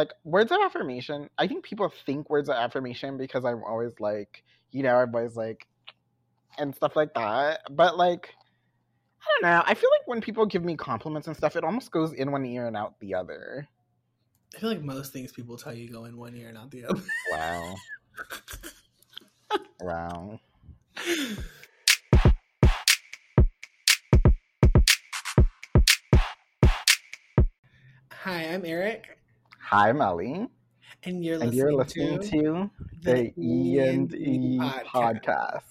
like words of affirmation. I think people think words of affirmation because I'm always like, you know, I'm always like, and stuff like that. But like, I don't know. I feel like when people give me compliments and stuff, it almost goes in one ear and out the other. I feel like most things people tell you go in one ear and out the other. Wow. wow. Hi, I'm Eric. Hi, Melly. And you're listening, and you're listening to, to, the E and E podcast. podcast.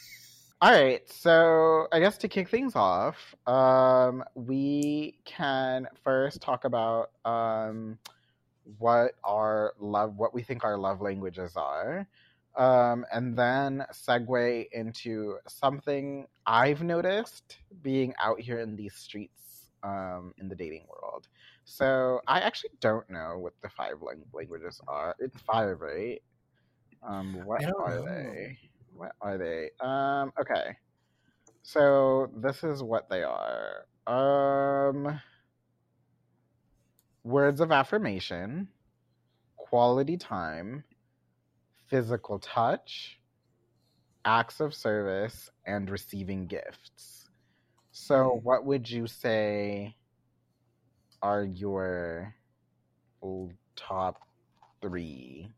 All right, so I guess to kick things off, um, we can first talk about um, what our love, what we think our love languages are, um, and then segue into something I've noticed being out here in these streets um, in the dating world. So I actually don't know what the five languages are. It's five, right? Um, what are know. they? What are they? Um, okay. So this is what they are. Um, words of affirmation, quality time, physical touch, acts of service, and receiving gifts. So, Hmm. what would you say are your top three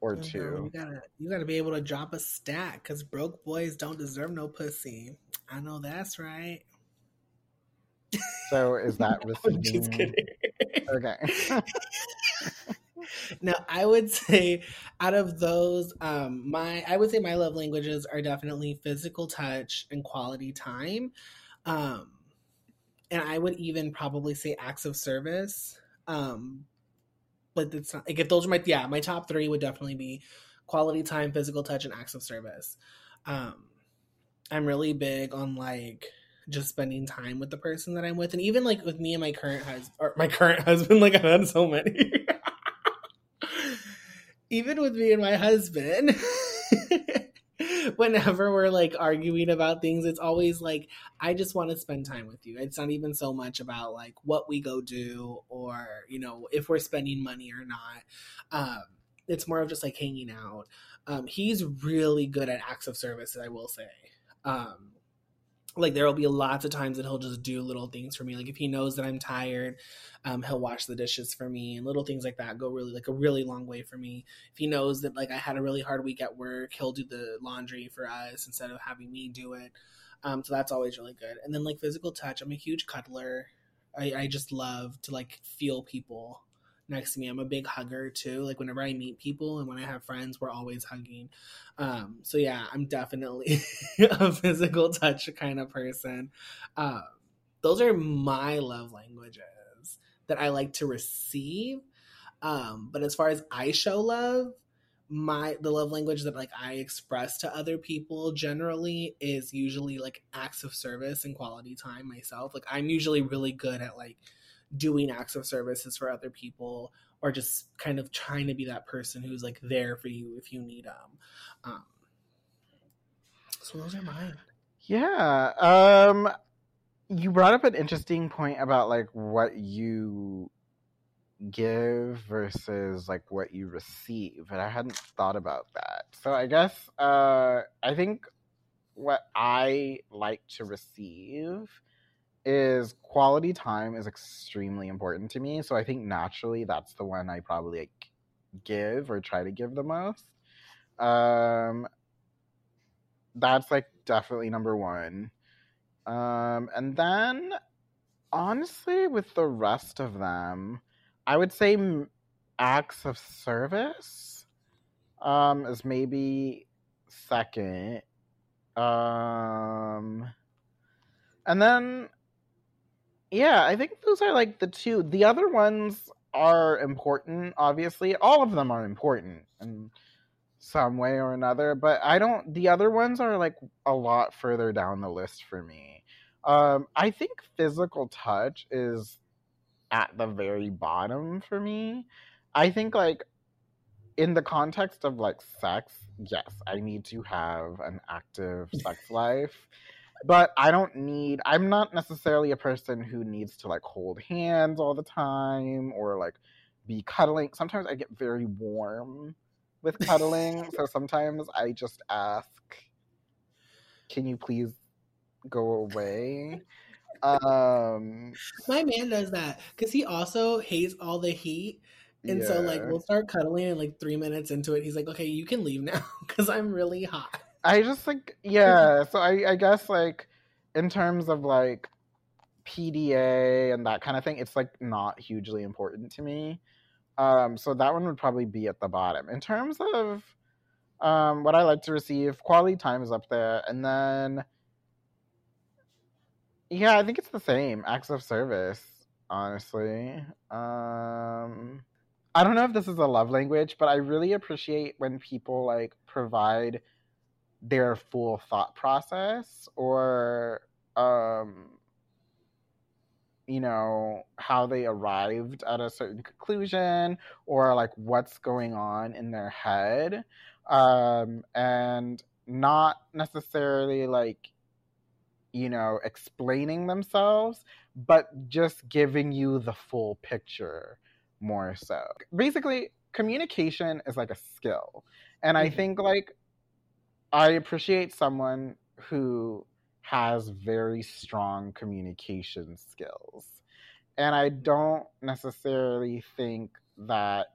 or two? You gotta, you gotta be able to drop a stat because broke boys don't deserve no pussy. I know that's right. So, is that I'm just kidding. Okay. now I would say out of those, um, my I would say my love languages are definitely physical touch and quality time. Um, and I would even probably say acts of service. Um, but it's not like if those are my yeah, my top three would definitely be quality time, physical touch, and acts of service. Um, I'm really big on like just spending time with the person that I'm with, and even like with me and my current husband or my current husband, like I've had so many. even with me and my husband. Whenever we're like arguing about things, it's always like, I just want to spend time with you. It's not even so much about like what we go do or, you know, if we're spending money or not. Um, it's more of just like hanging out. Um, he's really good at acts of service, I will say. Um, like there will be lots of times that he'll just do little things for me. Like if he knows that I'm tired, um, he'll wash the dishes for me and little things like that go really like a really long way for me. If he knows that like I had a really hard week at work, he'll do the laundry for us instead of having me do it. Um, so that's always really good. And then like physical touch, I'm a huge cuddler. I, I just love to like feel people next to me. I'm a big hugger too. Like whenever I meet people and when I have friends, we're always hugging. Um, so yeah, I'm definitely a physical touch kind of person. Um, those are my love languages that I like to receive. Um, but as far as I show love, my the love language that like I express to other people generally is usually like acts of service and quality time myself. Like I'm usually really good at like doing acts of services for other people or just kind of trying to be that person who's like there for you if you need them. Um, so those are mine. Yeah. Um you brought up an interesting point about like what you give versus like what you receive and I hadn't thought about that. So I guess uh I think what I like to receive is quality time is extremely important to me. So I think naturally that's the one I probably like give or try to give the most. Um that's like definitely number one. Um, and then honestly, with the rest of them, I would say acts of service um, is maybe second. Um, and then, yeah, I think those are like the two. The other ones are important, obviously. All of them are important. in some way or another but i don't the other ones are like a lot further down the list for me um i think physical touch is at the very bottom for me i think like in the context of like sex yes i need to have an active sex life but i don't need i'm not necessarily a person who needs to like hold hands all the time or like be cuddling. Sometimes I get very warm with cuddling, so sometimes I just ask, "Can you please go away?" Um, My man does that because he also hates all the heat. And so, like, we'll start cuddling, and like three minutes into it, he's like, "Okay, you can leave now because I'm really hot." I just like yeah. So I I guess like in terms of like PDA and that kind of thing, it's like not hugely important to me. Um, so that one would probably be at the bottom. In terms of um, what I like to receive, quality time is up there, and then yeah, I think it's the same acts of service. Honestly, um, I don't know if this is a love language, but I really appreciate when people like provide their full thought process or um you know how they arrived at a certain conclusion or like what's going on in their head um and not necessarily like you know explaining themselves but just giving you the full picture more so basically communication is like a skill and i Mhm. think like I appreciate someone who has very strong communication skills. And I don't necessarily think that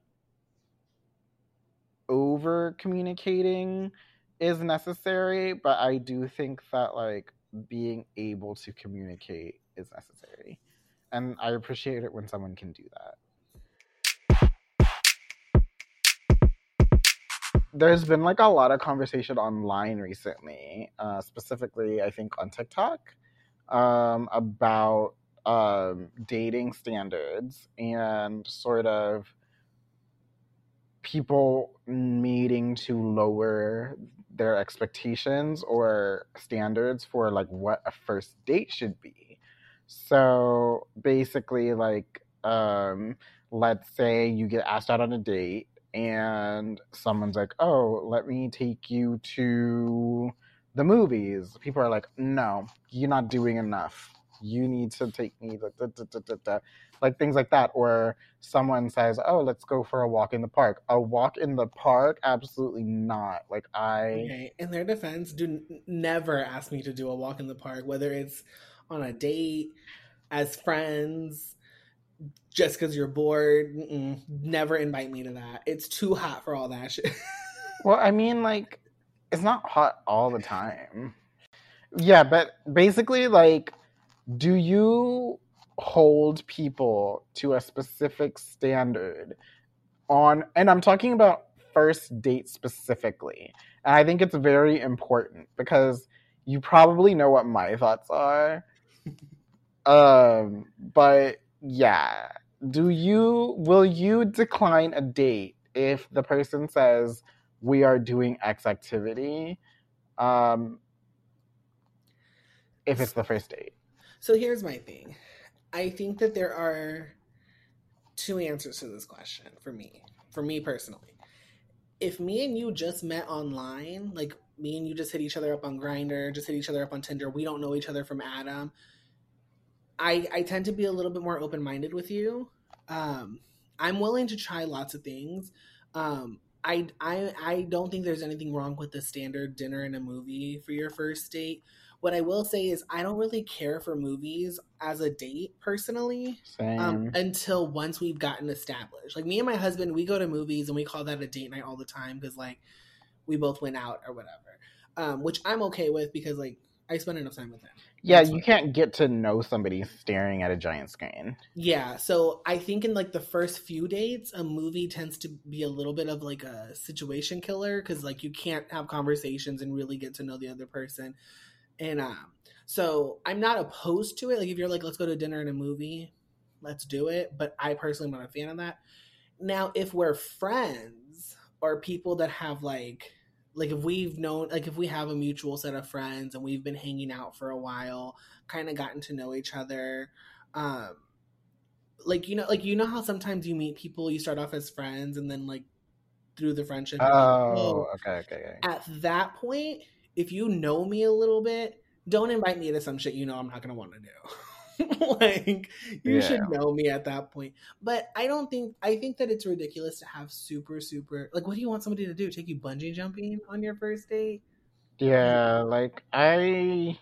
over communicating is necessary, but I do think that like being able to communicate is necessary. And I appreciate it when someone can do that. There's been like a lot of conversation online recently, uh, specifically I think on TikTok, um, about um, dating standards and sort of people needing to lower their expectations or standards for like what a first date should be. So basically, like, um, let's say you get asked out on a date and someone's like, "Oh, let me take you to the movies." People are like, "No, you're not doing enough. You need to take me da, da, da, da, da, da." like things like that." Or someone says, "Oh, let's go for a walk in the park." A walk in the park? Absolutely not. Like I Okay. In their defense, do never ask me to do a walk in the park, whether it's on a date, as friends, just because you're bored. Mm-mm. Never invite me to that. It's too hot for all that shit. Well, I mean, like, it's not hot all the time. Yeah, but basically, like, do you hold people to a specific standard on, and I'm talking about first date specifically. And I think it's very important because you probably know what my thoughts are. um, but yeah, do you, will you decline a date if the person says, we are doing X activity. Um, if it's the first date. So here's my thing. I think that there are two answers to this question for me, for me personally. If me and you just met online, like me and you just hit each other up on Grindr, just hit each other up on Tinder, we don't know each other from Adam. I I tend to be a little bit more open minded with you. Um, I'm willing to try lots of things. Um, I I I don't think there's anything wrong with the standard dinner and a movie for your first date. What I will say is I don't really care for movies as a date personally um, until once we've gotten established. Like me and my husband, we go to movies and we call that a date night all the time because like we both went out or whatever, um, which I'm okay with because like I spend enough time with him. yeah, that's you can't get to know somebody staring at a giant screen. Yeah, so I think in like the first few dates, a movie tends to be a little bit of like a situation killer because like you can't have conversations and really get to know the other person. And um, so I'm not opposed to it. Like if you're like, let's go to dinner and a movie, let's do it. But I personally am not a fan of that. Now, if we're friends or people that have like like if we've known like if we have a mutual set of friends and we've been hanging out for a while, kind of gotten to know each other, um like you know like you know how sometimes you meet people you start off as friends and then like through the friendship you're like, Oh, okay, okay, okay. at that point if you know me a little bit don't invite me to some shit you know i'm not gonna want to do like you Yeah. should know me at that point. But I don't think I think that it's ridiculous to have super super like what do you want somebody to do? Take you bungee jumping on your first date? Yeah, like I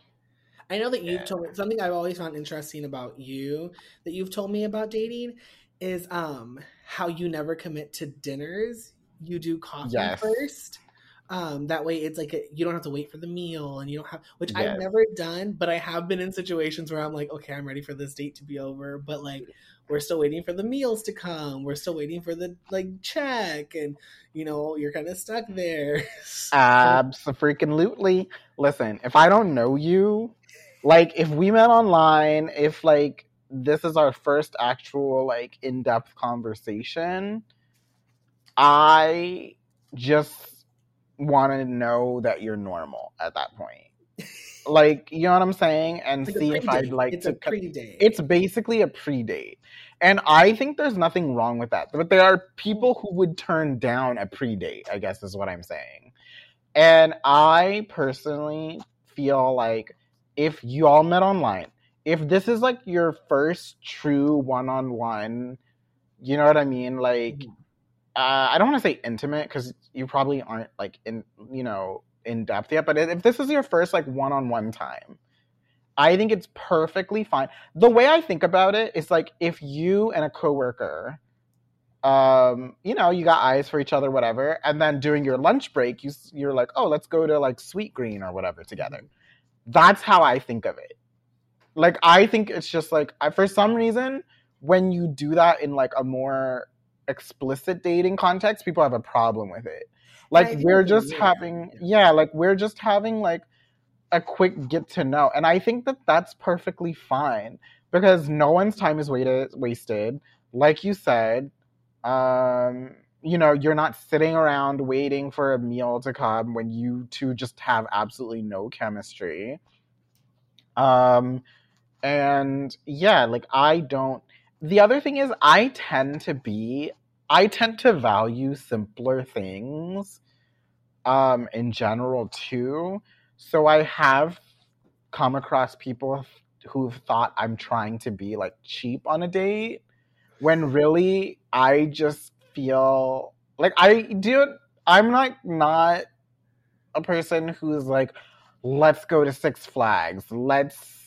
I know that you've Yeah. told me something I've always found interesting about you that you've told me about dating is um how you never commit to dinners. You do coffee Yes. first. Um, that way it's like a, you don't have to wait for the meal and you don't have which I've never done, but I have been in situations where I'm like, okay, I'm ready for this date to be over, but like we're still waiting for the meals to come. We're still waiting for the like check and you know, you're kind of stuck there. So- Absolutely. Listen, if I don't know you, like if we met online, if like this is our first actual like in-depth conversation, I just want to know that you're normal at that point. Like, you know what I'm saying? And It's see if I'd like it's to a pre-date. it's basically a pre-date and i think there's nothing wrong with that but there are people who would turn down a pre-date i guess is what i'm saying and i personally feel like if you all met online if this is like your first true one-on-one you know what i mean like Mhm. Uh, i don't want to say intimate because you probably aren't like in you know in depth yet but if this is your first like one-on-one time I think it's perfectly fine. The way I think about it is like if you and a coworker, um, you know, you got eyes for each other, whatever, and then during your lunch break, you you're like, oh, let's go to like Sweetgreen or whatever together. That's how I think of it. Like I think it's just like I, for some reason when you do that in like a more explicit dating context, people have a problem with it. Like think we're just weird, having, yeah. yeah, like we're just having like a quick get to know. And I think that that's perfectly fine because no one's time is waited, wasted. Like you said, um, you know, you're not sitting around waiting for a meal to come when you two just have absolutely no chemistry. Um, and yeah, like I don't. The other thing is, I tend to be, I tend to value simpler things um, in general too. So I have come across people who've thought I'm trying to be like cheap on a date when really I just feel like I do I'm like not a person who's like let's go to Six Flags. Let's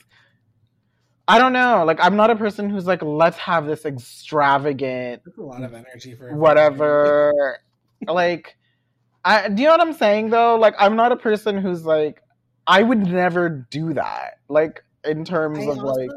I don't know. Like I'm not a person who's like let's have this extravagant That's a lot of energy for whatever. like, I do you know what I'm saying though? Like, I'm not a person who's like, I would never do that. Like, in terms I of like,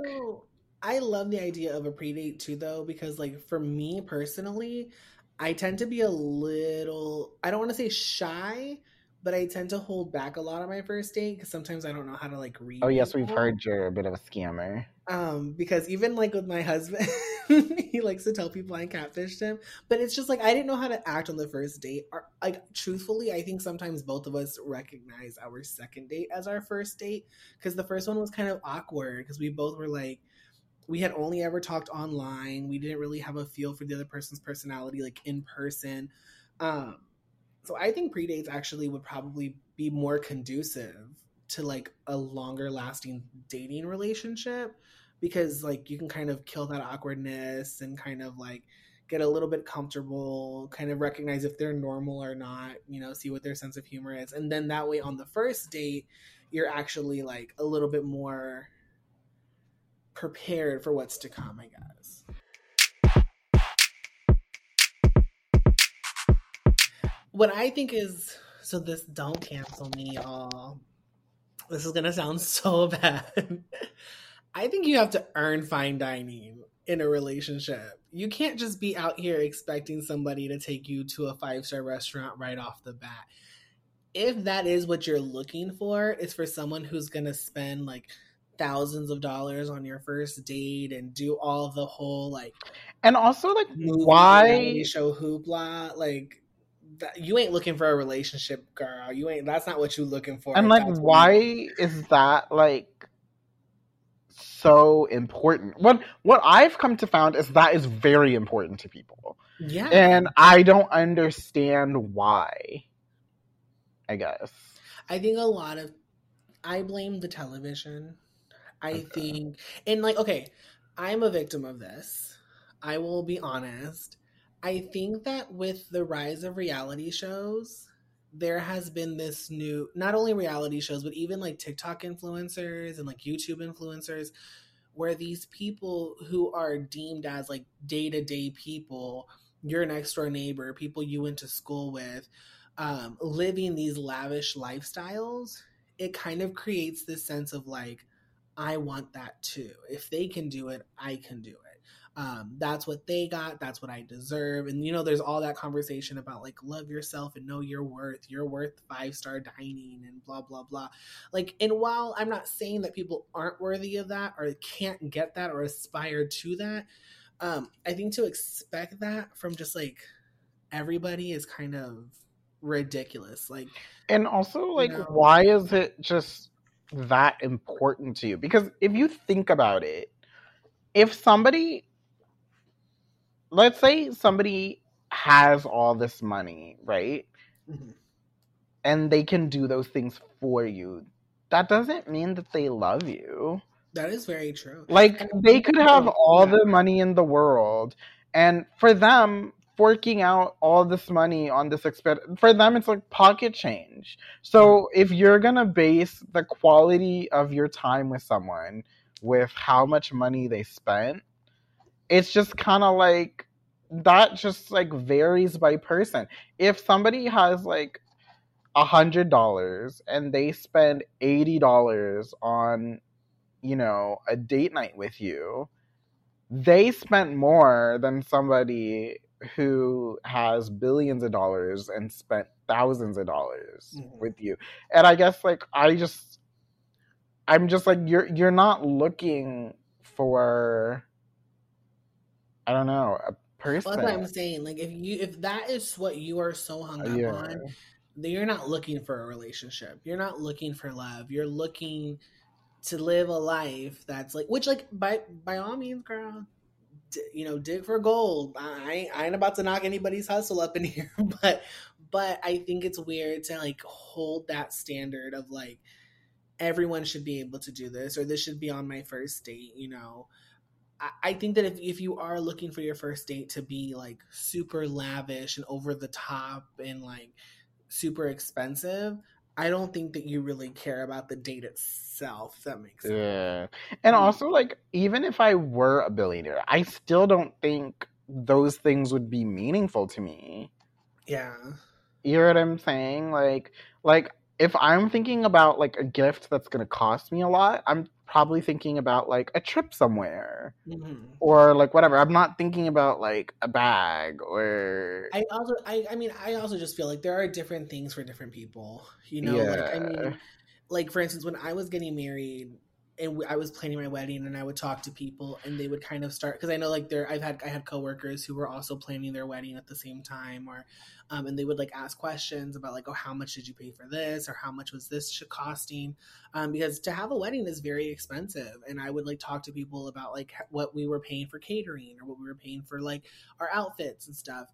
I love the idea of a predate too though because like for me personally, I tend to be a little I don't want to say shy, but I tend to hold back a lot on my first date because sometimes I don't know how to like read. oh yes, we've heard you're a bit of a scammer. Um, because even like with my husband, he likes to tell people I catfished him. But it's just like I didn't know how to act on the first date. Or, like truthfully, I think sometimes both of us recognize our second date as our first date because the first one was kind of awkward because we both were like we had only ever talked online. We didn't really have a feel for the other person's personality like in person. Um, so I think predates actually would probably be more conducive to like a longer lasting dating relationship because like you can kind of kill that awkwardness and kind of like get a little bit comfortable, kind of recognize if they're normal or not, you know, see what their sense of humor is. And then that way on the first date, you're actually like a little bit more prepared for what's to come, I guess. What I think is so this don't cancel me, y'all. This is gonna sound so bad. I think you have to earn fine dining in a relationship. You can't just be out here expecting somebody to take you to a five star restaurant right off the bat. If that is what you're looking for, it's for someone who's gonna spend like thousands of dollars on your first date and do all the whole like And also, like, why? show hoopla. Like that, you ain't looking for a relationship, girl. You ain't. That's not what you looking for. And if like, why you- is that like so important? What what I've come to found is that is very important to people, Yeah. and I don't understand why. I guess. I think a lot of I blame the television. I okay. think, and like, okay, I'm a victim of this. I will be honest. I think that with the rise of reality shows, there has been this new, not only reality shows, but even like TikTok influencers and like YouTube influencers, where these people who are deemed as like day to day people, your next door neighbor, people you went to school with, um, living these lavish lifestyles, it kind of creates this sense of like, I want that too. If they can do it, I can do it. Um, that's what they got. That's what I deserve. And you know, there's all that conversation about like love yourself and know your worth. You're worth five star dining and blah blah blah. Like, and while I'm not saying that people aren't worthy of that or can't get that or aspire to that, um, I think to expect that from just like everybody is kind of ridiculous. Like, and also like, you know, why is it just that important to you? Because if you think about it, if somebody, let's say somebody has all this money, right? Mm-hmm. And they can do those things for you. That doesn't mean that they love you. That is very true. Like they could have all the money in the world, and for them, forking out all this money on this expense for them it's like pocket change so mm-hmm. if you're gonna base the quality of your time with someone with how much money they spent it's just kind of like that just like varies by person if somebody has like a hundred dollars and they spend eighty dollars on you know a date night with you they spent more than somebody who has billions of dollars and spent thousands of dollars mm-hmm. with you. And I guess like I just I'm just like you're you're not looking for I don't know, a person. Well, that's what I'm saying. Like if you if that is what you are so hung up yeah. on, then you're not looking for a relationship. You're not looking for love. You're looking to live a life that's like which like by by all means, girl, you know, dig for gold. I, I ain't about to knock anybody's hustle up in here, but but I think it's weird to like hold that standard of like everyone should be able to do this or this should be on my first date, you know. I, think that if, if you are looking for your first date to be like super lavish and over the top and like super expensive, I don't think that you really care about the date itself. that makes sense. Yeah. And mm-hmm. also, like, even if I were a billionaire, I still don't think those things would be meaningful to me. Yeah. You know what I'm saying? Like, like if I'm thinking about like a gift that's gonna cost me a lot, I'm probably thinking about like a trip somewhere mm-hmm. or like whatever. I'm not thinking about like a bag or. I also, I, I mean, I also just feel like there are different things for different people. You know, yeah. like I mean, like for instance, when I was getting married, and I was planning my wedding and I would talk to people and they would kind of start because I know like there I've had I had coworkers who were also planning their wedding at the same time or um, and they would like ask questions about like oh how much did you pay for this? Or how much was this costing? Um, because to have a wedding is very expensive and I would like talk to people about like what we were paying for catering or what we were paying for like our outfits and stuff.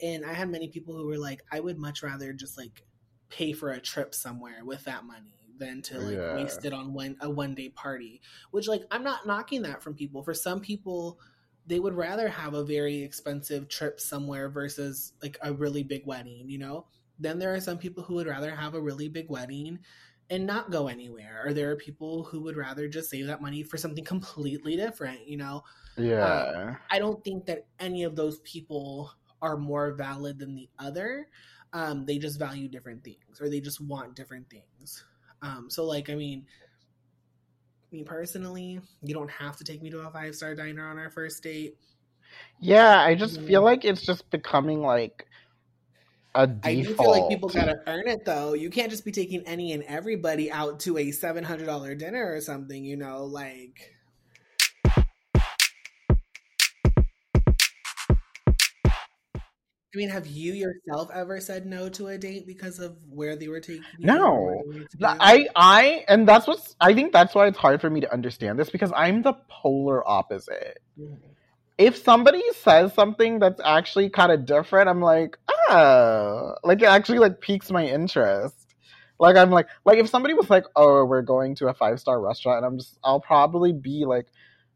And I had many people who were like I would much rather just like pay for a trip somewhere with that money than to like yeah. waste it on one a one day party. Which like I'm not knocking that from people. For some people, they would rather have a very expensive trip somewhere versus like a really big wedding, you know? Then there are some people who would rather have a really big wedding and not go anywhere. Or there are people who would rather just save that money for something completely different, you know? Yeah. Uh, I don't think that any of those people are more valid than the other. Um, they just value different things or they just want different things. Um, so like, I mean, me personally, you don't have to take me to a five star diner on our first date. Yeah, I just feel mm. like it's just becoming like a default. I do feel like people gotta earn it though. You can't just be taking any and everybody out to a seven hundred dollar dinner or something. You know, like I mean, have you yourself ever said no to a date because of where they were taking you? No, I, I, and that's what's. I think that's why it's hard for me to understand this because I'm the polar opposite. Mm-hmm. If somebody says something that's actually kind of different, I'm like, oh, like it actually like piques my interest. Like I'm like like if somebody was like, "Oh, we're going to a five star restaurant," and I'm just I'll probably be like,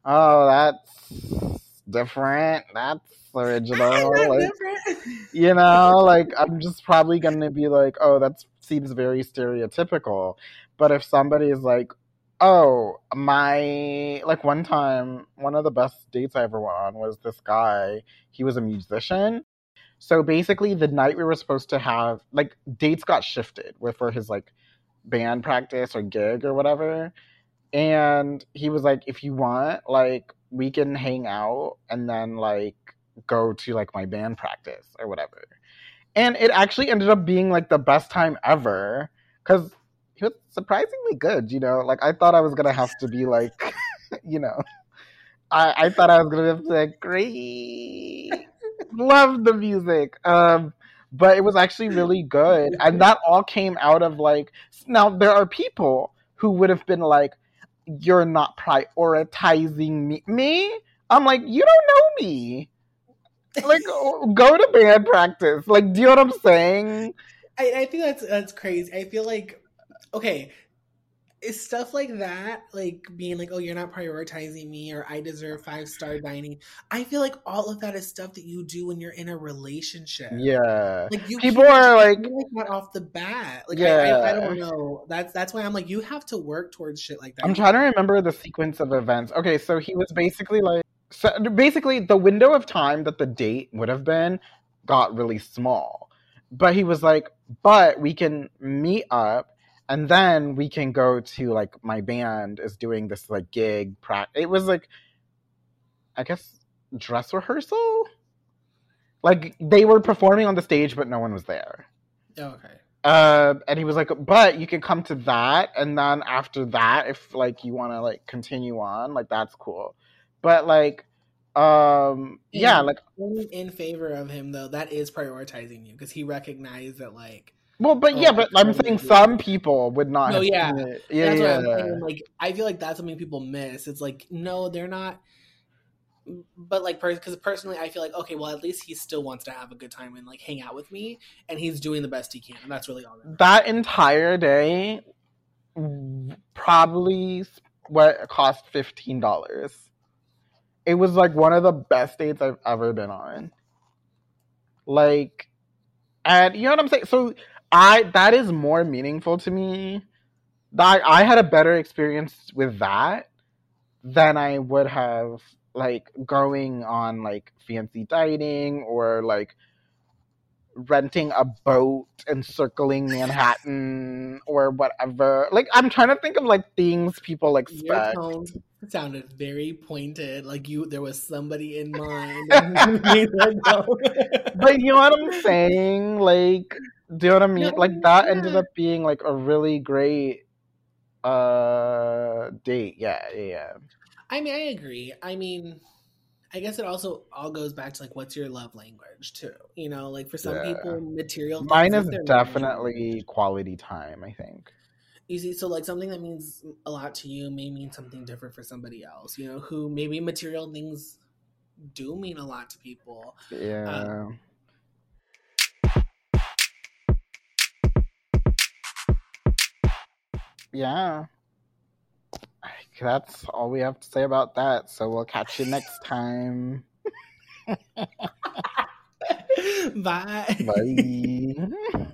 "Oh, that's different. That's original." like, you know, like I'm just probably gonna be like, "Oh, that seems very stereotypical." But if somebody is like, "Oh, my," like one time, one of the best dates I ever went on was this guy. He was a musician so basically, the night we were supposed to have, like, dates got shifted with for his like band practice or gig or whatever. And he was like, if you want, like, we can hang out and then like go to like my band practice or whatever. And it actually ended up being like the best time ever because he was surprisingly good. You know, like I thought I was gonna have to be like, you know, I I thought I was gonna be like great love the music. Um, but it was actually really good. And that all came out of like, now there are people who would have been like, you're not prioritizing me. Me? I'm like, you don't know me. Like, go to band practice. Like, do you know what I'm saying? I, I think that's that's crazy. I feel like, okay, is stuff like that, like being like, oh, you're not prioritizing me or I deserve five star dining. I feel like all of that is stuff that you do when you're in a relationship. Yeah. Like you people are like, like off the bat. Like yeah. I, I, I, don't know. That's that's why I'm like, you have to work towards shit like that. I'm trying to remember the sequence of events. Okay, so he was basically like so basically the window of time that the date would have been got really small. But he was like, but we can meet up and then we can go to like my band is doing this like gig pra- it was like i guess dress rehearsal? Like they were performing on the stage but no one was there. Oh, okay. Uh, and he was like but you can come to that and then after that if like you want to like continue on like that's cool. But like um yeah like in favor of him though that is prioritizing you because he recognized that like well, but oh, yeah, but I'm saying some people would not. No, yeah, yeah, that's yeah. What I'm saying. Like, I feel like that's something people miss. It's like, no, they're not. But like, because personally, I feel like okay, well, at least he still wants to have a good time and like hang out with me, and he's doing the best he can, and that's really all. That, that entire day, probably what cost fifteen dollars. It was like one of the best dates I've ever been on. Like, and you know what I'm saying. So I that is more meaningful to me. That I had a better experience with that than I would have like going on like fancy dining or like renting a boat and circling Manhattan or whatever. Like I'm trying to think of like things people expect. Your tone sounded very pointed, like you there was somebody in mind. but you know what I'm saying? Like do you know what I mean? like that ended up being like a really great uh date. Yeah, yeah. I mean, I agree. I mean, I guess it also all goes back to like what's your love language too. You know, like for some yeah. people, material. Mine is definitely quality time. I think. You see, so like something that means a lot to you may mean something different for somebody else. You know, who maybe material things do mean a lot to people. Yeah. Um, yeah. That's all we have to say about that. So we'll catch you next time. Bye. Bye.